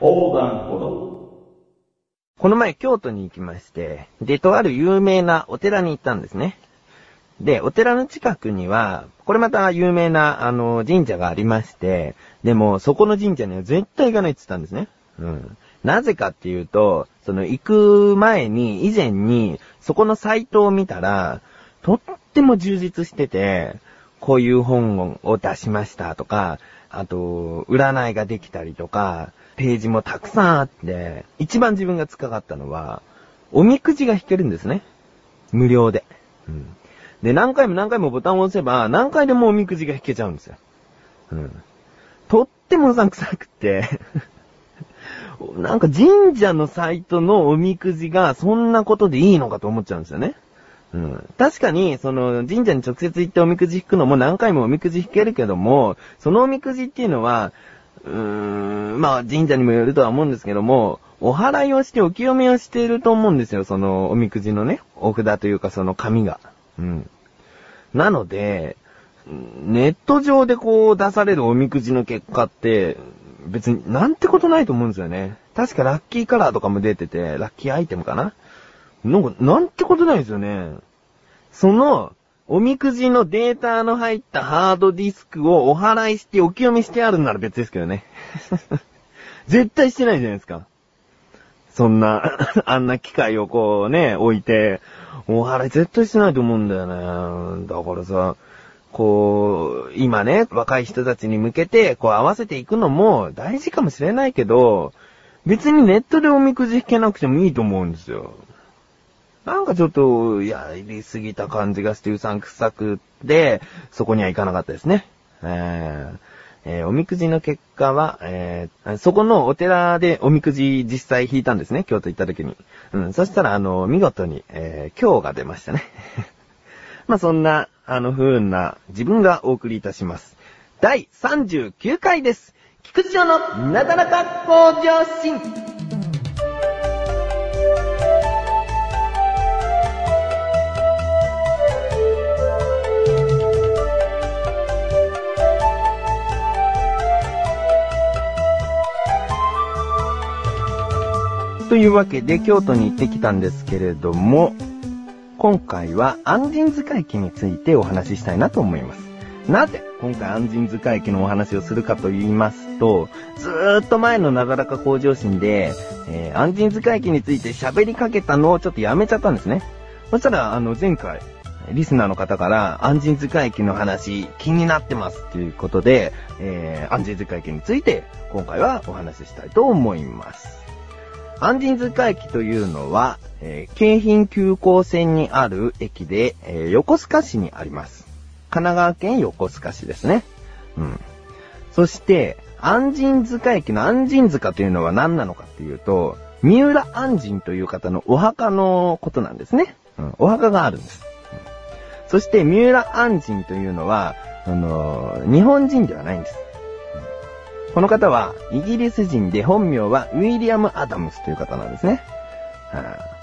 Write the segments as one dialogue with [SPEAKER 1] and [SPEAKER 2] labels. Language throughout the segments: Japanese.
[SPEAKER 1] 横断歩道。
[SPEAKER 2] この前京都に行きまして、で、とある有名なお寺に行ったんですね。で、お寺の近くには、これまた有名な、あの、神社がありまして、でも、そこの神社には絶対行かないって言ったんですね。うん。なぜかっていうと、その、行く前に、以前に、そこのサイトを見たら、とっても充実してて、こういう本を出しましたとか、あと、占いができたりとか、ページもたくさんあって、一番自分が使かったのは、おみくじが引けるんですね。無料で。うん。で、何回も何回もボタンを押せば、何回でもおみくじが引けちゃうんですよ。うん。とってもうさんくさくて、なんか神社のサイトのおみくじがそんなことでいいのかと思っちゃうんですよね。うん。確かに、その、神社に直接行っておみくじ引くのも何回もおみくじ引けるけども、そのおみくじっていうのは、うーん、まあ神社にもよるとは思うんですけども、お祓いをしてお清めをしていると思うんですよ、そのおみくじのね、お札というかその紙が。うん。なので、ネット上でこう出されるおみくじの結果って、別になんてことないと思うんですよね。確かラッキーカラーとかも出てて、ラッキーアイテムかななんか、なんてことないですよね。その、おみくじのデータの入ったハードディスクをお払いしてお清めしてあるなら別ですけどね。絶対してないじゃないですか。そんな、あんな機械をこうね、置いて、お払い絶対してないと思うんだよね。だからさ、こう、今ね、若い人たちに向けて、こう合わせていくのも大事かもしれないけど、別にネットでおみくじ引けなくてもいいと思うんですよ。なんかちょっと、やりすぎた感じがしてうさんくさくで、そこには行かなかったですね。えーえーおみくじの結果は、えーそこのお寺でおみくじ実際引いたんですね、京都行った時に。うん、そしたら、あの、見事に、えー今日が出ましたね。まあ、そんな、あの、不運な自分がお送りいたします。第39回です。菊池城のなだらか向上心。というわけで京都に行ってきたんですけれども、今回は安心使い機についてお話ししたいなと思います。なぜ今回安心使い機のお話をするかと言いますと、ずーっと前のなだらか向上心で、えー、安心使い機について喋りかけたのをちょっとやめちゃったんですね。そしたら、あの、前回、リスナーの方から、安心使い機の話、気になってますということで、えー、安心使い機について、今回はお話ししたいと思います。安心塚駅というのは、えー京浜急行線にある駅で、えー横須賀市にあります。神奈川県横須賀市ですね。うん。そして、安心塚駅の安心塚というのは何なのかっていうと、三浦安心という方のお墓のことなんですね。うん。お墓があるんです。うんそして、三浦安心というのは、あのー日本人ではないんです。この方は、イギリス人で本名はウィリアム・アダムスという方なんですね。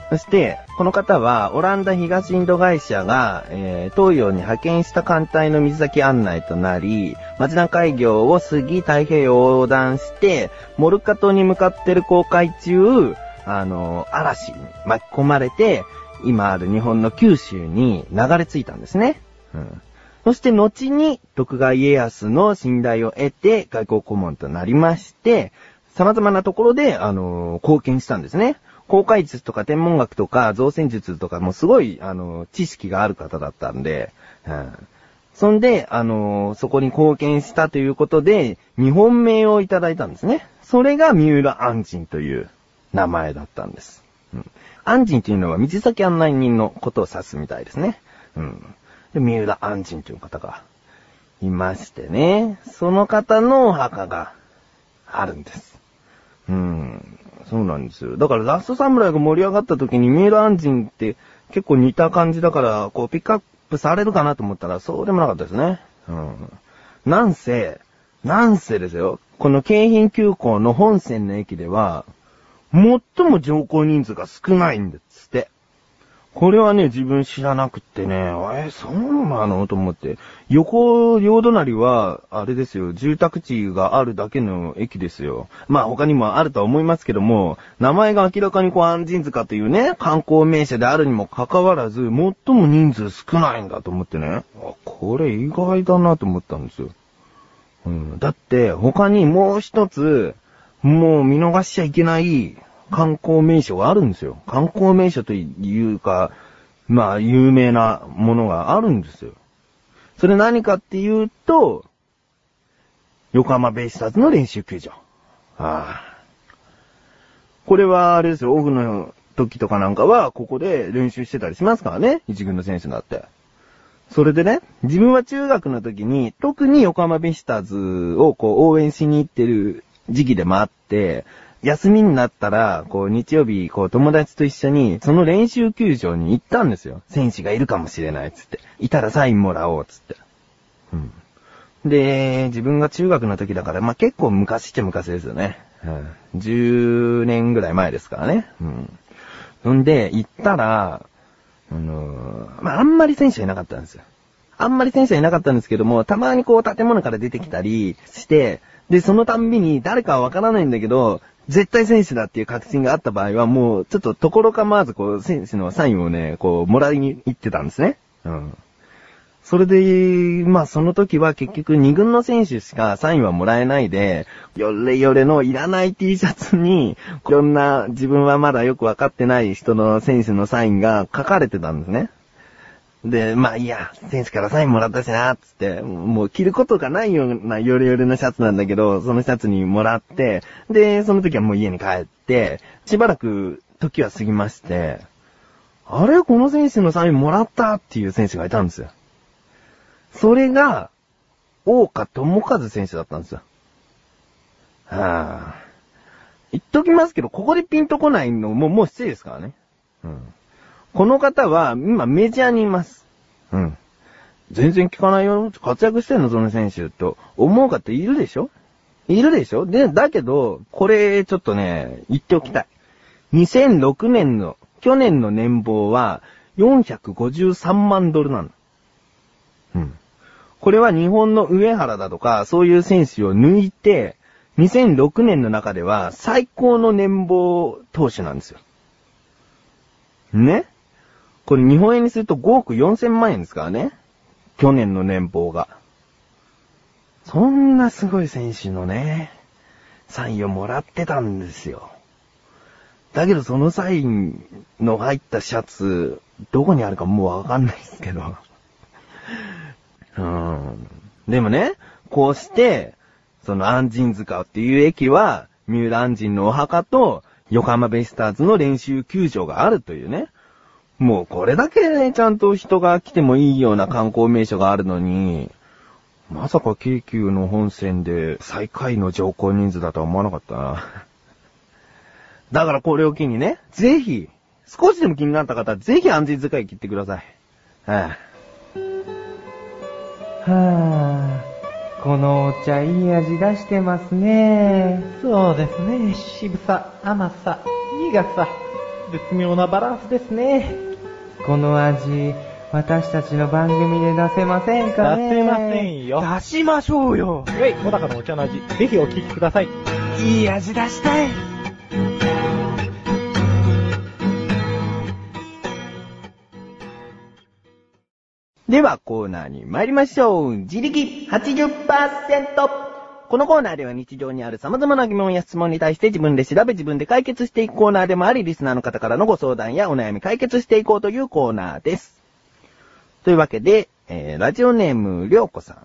[SPEAKER 2] そして、この方は、オランダ東インド会社が、えー東洋に派遣した艦隊の水先案内となり、町田海峡を過ぎ太平洋を横断して、モルカ島に向かってる航海中、あの、嵐に巻き込まれて、今ある日本の九州に流れ着いたんですね。うんそして後に徳川家康の信頼を得て外交顧問となりまして、様々なところで、あの貢献したんですね。航海術とか天文学とか造船術とかもすごい、あの知識がある方だったんで、うんそんで、あのそこに貢献したということで、日本名をいただいたんですね。それが三浦安心という名前だったんです。うん、安心というのは道先案内人のことを指すみたいですね。うん、三浦安心という方がいましてね、その方のお墓があるんです。うん、そうなんですよ。だからラストサムライが盛り上がった時に三浦安心って結構似た感じだから、こうピックアップされるかなと思ったらそうでもなかったですね。うん。なんせ、なんせですよ、この京浜急行の本線の駅では、最も乗降人数が少ないんですって。これはね、自分知らなくってね、え、そうなの？と思って。横、両隣は、あれですよ、住宅地があるだけの駅ですよ。まあ他にもあるとは思いますけども、名前が明らかにこう、安心塚というね、観光名所であるにもかかわらず、最も人数少ないんだと思ってね。これ意外だなと思ったんですよ。うん、だって、他にもう一つ、もう見逃しちゃいけない観光名所があるんですよ。観光名所というか、まあ、有名なものがあるんですよ。それ何かっていうと、横浜ベイスターズの練習球場。ああ。これは、あれですよ、オフの時とかなんかは、ここで練習してたりしますからね。一軍の選手だって。それでね、自分は中学の時に、特に横浜ベイスターズをこう応援しに行ってる時期でもあって、休みになったら、こう、日曜日、こう、友達と一緒に、その練習球場に行ったんですよ。選手がいるかもしれない、つって。いたらサインもらおう、つって。うん。で、自分が中学の時だから、まあ、結構昔っちゃ昔ですよね。うん。10年ぐらい前ですからね。うん。そんで、行ったら、あのー、まあ、あんまり選手はいなかったんですよ。あんまり選手はいなかったんですけども、たまにこう建物から出てきたりして、で、そのたんびに誰かはわからないんだけど、絶対選手だっていう確信があった場合は、もう、ちょっとところ構わず、こう、選手のサインをね、こう、もらいに行ってたんですね。うん。それで、まあその時は結局2軍の選手しかサインはもらえないで、よれよれのいらない T シャツに、いろんな自分はまだよくわかってない人の選手のサインが書かれてたんですね。で、まあいいや、選手からサインもらったしな、つって、もう着ることがないようなヨレヨレのシャツなんだけど、そのシャツにもらって、で、その時はもう家に帰って、しばらく時は過ぎまして、あれ？この選手のサインもらったっていう選手がいたんですよ。それが、大岡智和選手だったんですよ。はぁ、あ。言っときますけど、ここでピンとこないのももう失礼ですからね。うん。この方は、今メジャーにいます。うん。全然聞かないよ。活躍してんの、その選手。と思う方いるでしょ？いるでしょ？で、だけど、これ、ちょっとね、言っておきたい。2006年の、去年の年俸は、453万ドルなの。うん。これは日本の上原だとか、そういう選手を抜いて、2006年の中では最高の年俸投手なんですよ。ね？これ日本円にすると5億4千万円ですからね。去年の年俸が。そんなすごい選手のね、サインをもらってたんですよ。だけどそのサインの入ったシャツ、どこにあるかもうわかんないですけど。うん。でもね、こうして、その安心塚っていう駅は、三浦安心のお墓と、横浜ベイスターズの練習球場があるというね。もうこれだけね、ちゃんと人が来てもいいような観光名所があるのに、まさか京急の本線で最下位の乗降人数だとは思わなかったな。だからこれを機にね、ぜひ、少しでも気になった方はぜひ安全使い切ってください。は
[SPEAKER 1] あ、はあ、このお茶いい味出してますね。
[SPEAKER 3] そうですね。渋さ、甘さ、苦さ、絶妙なバランスですね。
[SPEAKER 1] この味、私たちの番組で出せませんか
[SPEAKER 3] ね？出せませんよ。
[SPEAKER 1] 出しましょうよ。
[SPEAKER 3] はい、小高のお茶の味、ぜひお聞きください。
[SPEAKER 1] いい味出したい。
[SPEAKER 2] ではコーナーに参りましょう。自力80%。このコーナーでは日常にある様々な疑問や質問に対して自分で調べ自分で解決していくコーナーでもあり、リスナーの方からのご相談やお悩み解決していこうというコーナーです。というわけで、えー、ラジオネーム、りょうこさん。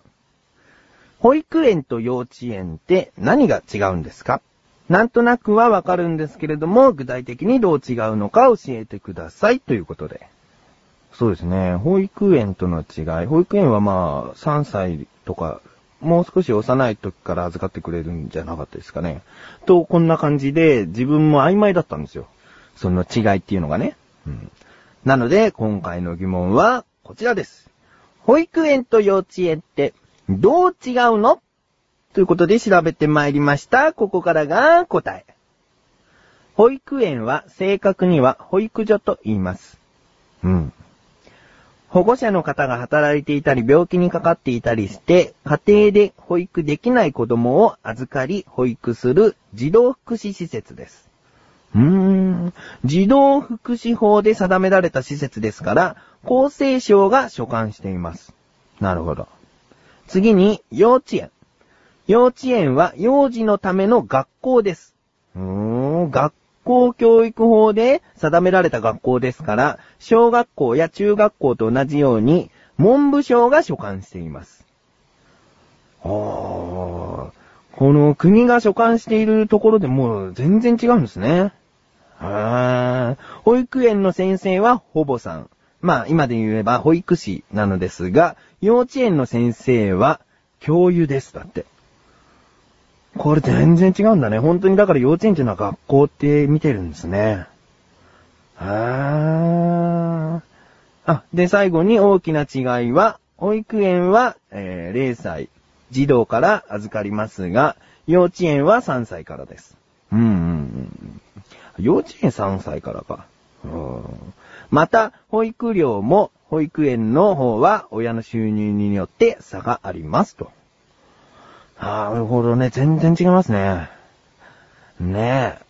[SPEAKER 2] 保育園と幼稚園って何が違うんですか？なんとなくはわかるんですけれども、具体的にどう違うのか教えてくださいということで。そうですね。保育園との違い。保育園はまあ、3歳とかもう少し幼い時から預かってくれるんじゃなかったですかね。と、こんな感じで自分も曖昧だったんですよ。その違いっていうのがね。うん、なので、今回の疑問はこちらです。保育園と幼稚園ってどう違うの？ということで調べてまいりました。ここからが答え。保育園は正確には保育所と言います。うん。保護者の方が働いていたり病気にかかっていたりして、家庭で保育できない子供を預かり保育する児童福祉施設です。うーん。児童福祉法で定められた施設ですから、厚生省が所管しています。なるほど。次に、幼稚園。幼稚園は幼児のための学校です。うーん、学校教育法で定められた学校ですから、小学校や中学校と同じように、文部省が所管しています。あーこの国が所管しているところでもう全然違うんですね。あー保育園の先生は保母さん。まあ今で言えば保育士なのですが、幼稚園の先生は教諭です。だって。これ全然違うんだね。本当にだから幼稚園っていうのは学校って見てるんですね。あー。あ、で、最後に大きな違いは、保育園は、えー0歳、児童から預かりますが、幼稚園は3歳からです。うんうん。幼稚園3歳からか。うんまた、保育料も、保育園の方は親の収入によって差がありますと。なるほどね。全然違いますね。ねえ。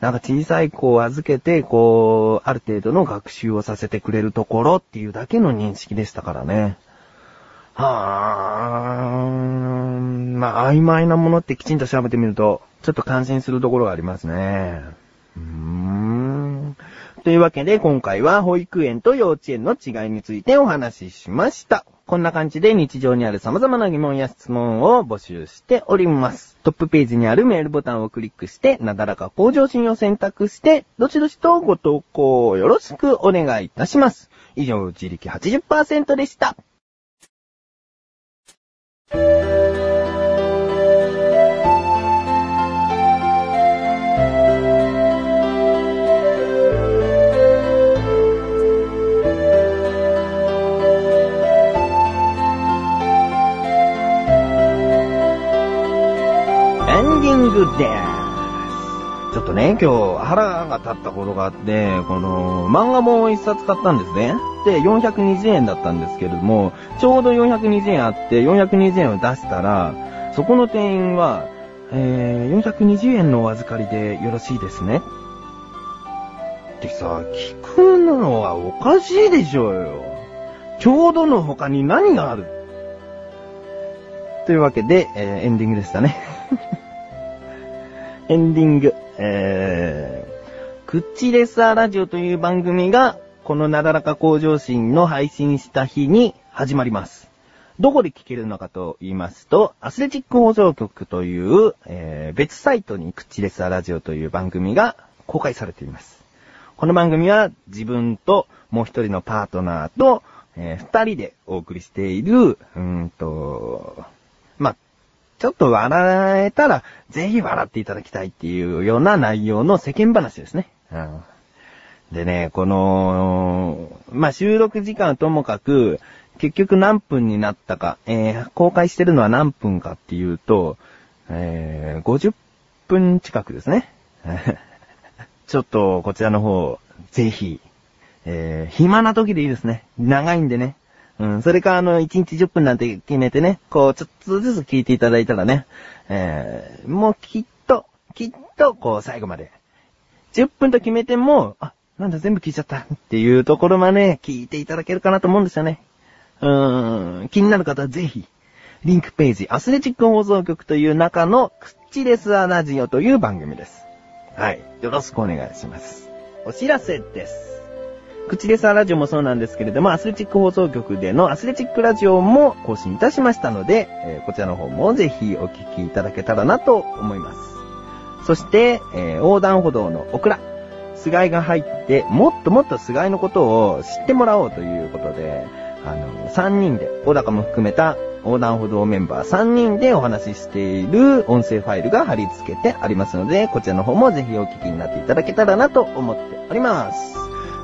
[SPEAKER 2] なんか小さい子を預けて、こう、ある程度の学習をさせてくれるところっていうだけの認識でしたからね。はーん。まあ、曖昧なものってきちんと調べてみると、ちょっと感心するところがありますね。うーん。というわけで、今回は保育園と幼稚園の違いについてお話ししました。こんな感じで日常にある様々な疑問や質問を募集しております。トップページにあるメールボタンをクリックして、なだらか向上心を選択して、どしどしとご投稿をよろしくお願いいたします。以上、自力80%でした。とね、今日腹が立ったことがあって、この漫画も一冊買ったんですね。で、420円だったんですけれども、ちょうど420円あって、420円を出したら、そこの店員は、えー、420円のお預かりでよろしいですね。ってさ、聞くのはおかしいでしょうよ。ちょうどの他に何がある？というわけで、えーエンディングでしたね。エンディング。えー、クッチレスアラジオという番組が、このなだらか向上心の配信した日に始まります。どこで聞けるのかと言いますと、アスレチック放送局という、えー別サイトにクッチレスアラジオという番組が公開されています。この番組は自分ともう一人のパートナーと、えー二人でお送りしている、うんと、ちょっと笑えたら、ぜひ笑っていただきたいっていうような内容の世間話ですね。うんでね、この、まあ、収録時間はともかく、結局何分になったか、えー公開してるのは何分かっていうと、えー50分近くですね。ちょっと、こちらの方、ぜひ、えー暇な時でいいですね。長いんでね。うん、それかあの、1日10分なんて決めてね、こう、ちょっとずつ聞いていただいたらね、えーもうきっと、きっと、こう、最後まで。10分と決めても、あ、なんだ全部聞いちゃったっていうところまで聞いていただけるかなと思うんですよね。うーん、気になる方はぜひ、リンクページ、アスレチック放送局という中の、クッチレスアラジオという番組です。はい。よろしくお願いします。お知らせです。口レサラジオもそうなんですけれども、アスレチック放送局でのアスレチックラジオも更新いたしましたので、えーこちらの方もぜひお聞きいただけたらなと思います。そして、えー横断歩道のオクラ。菅井が入って、もっともっと菅井のことを知ってもらおうということで、あの、3人で、小高も含めた横断歩道メンバー3人でお話ししている音声ファイルが貼り付けてありますので、こちらの方もぜひお聞きになっていただけたらなと思っております。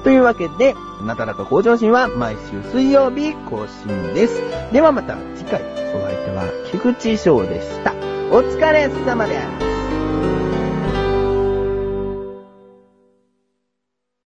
[SPEAKER 2] というわけで、なだらか向上心は毎週水曜日更新です。ではまた次回、お相手は菊池翔でした。お疲れ様です。